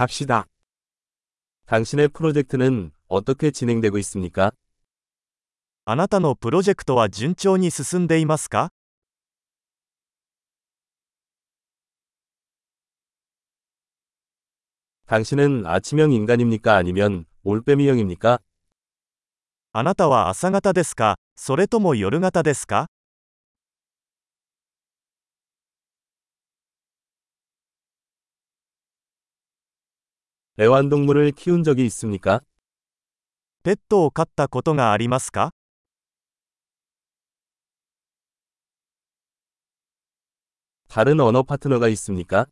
갑시다. 당신의 프로젝트는 어떻게 진행되고 있습니까? あなたのプロジェクトは順調に進んでいますか 당신은 아침형 인간입니까? 아니면 올빼미형입니까? あなたは朝型ですかそれとも夜型ですか 애완동물을 키운 적이 있습니까? ペットを飼ったことがありますか 다른 언어 파트너가 있습니까?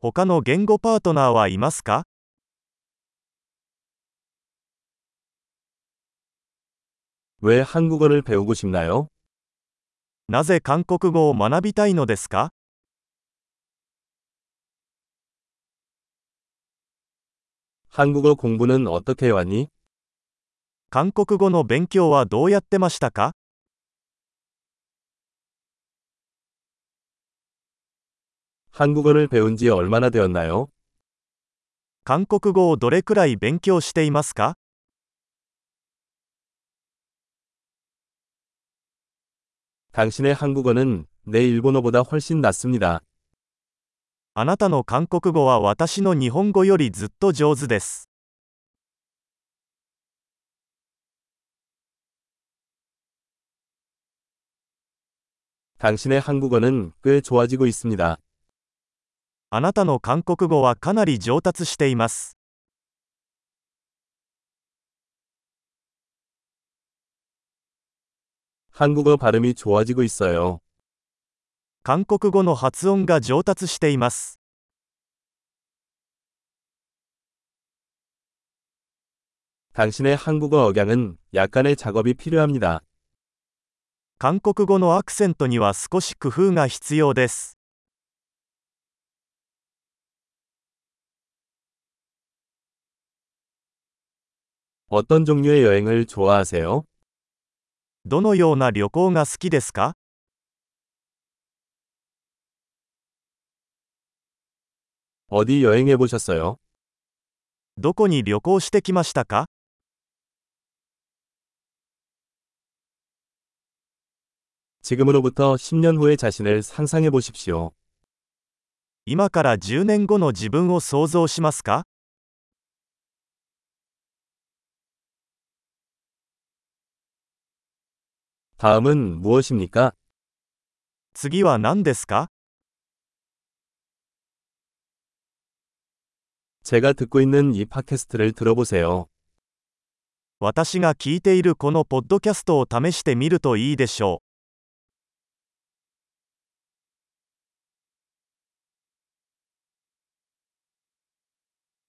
他の言語パートナーはいますか 왜 한국어를 배우고 싶나요? なぜ韓国語を学びたいのですか 한국어 공부는 어떻게 해왔니? 韓国語の勉強はどうやってましたか 한국어를 배운 지 얼마나 되었나요? 韓国語をどれくらい勉強していますか 당신의 한국어는 내 일본어보다 훨씬 낫습니다. あなたの韓国語は私の日本語よりずっと上手です。 당신의 한국어는 꽤 좋아지고 있습니다. あなたの韓国語はかなり上達しています。 한국어 발음이 좋아지고 있어요. 韓国語の発音が上達しています。 당신의 한국어 억양은 약간의 작업이 필요합니다. 韓国語のアクセントには少し工夫が必要です。 어떤 종류의 여행을 좋아하세요? どのような旅行が好きですか 어디 여행해 보셨어요? どこに旅行してきましたか 지금으로부터 10년 후의 자신을 상상해 보십시오. 今から10年後の自分を想像しますか 다음은 무엇입니까? 次は何ですか 제가 듣고 있는 이 팟캐스트를 들어보세요. 私が聞いているこのポッドキャストを試してみるといいでしょう。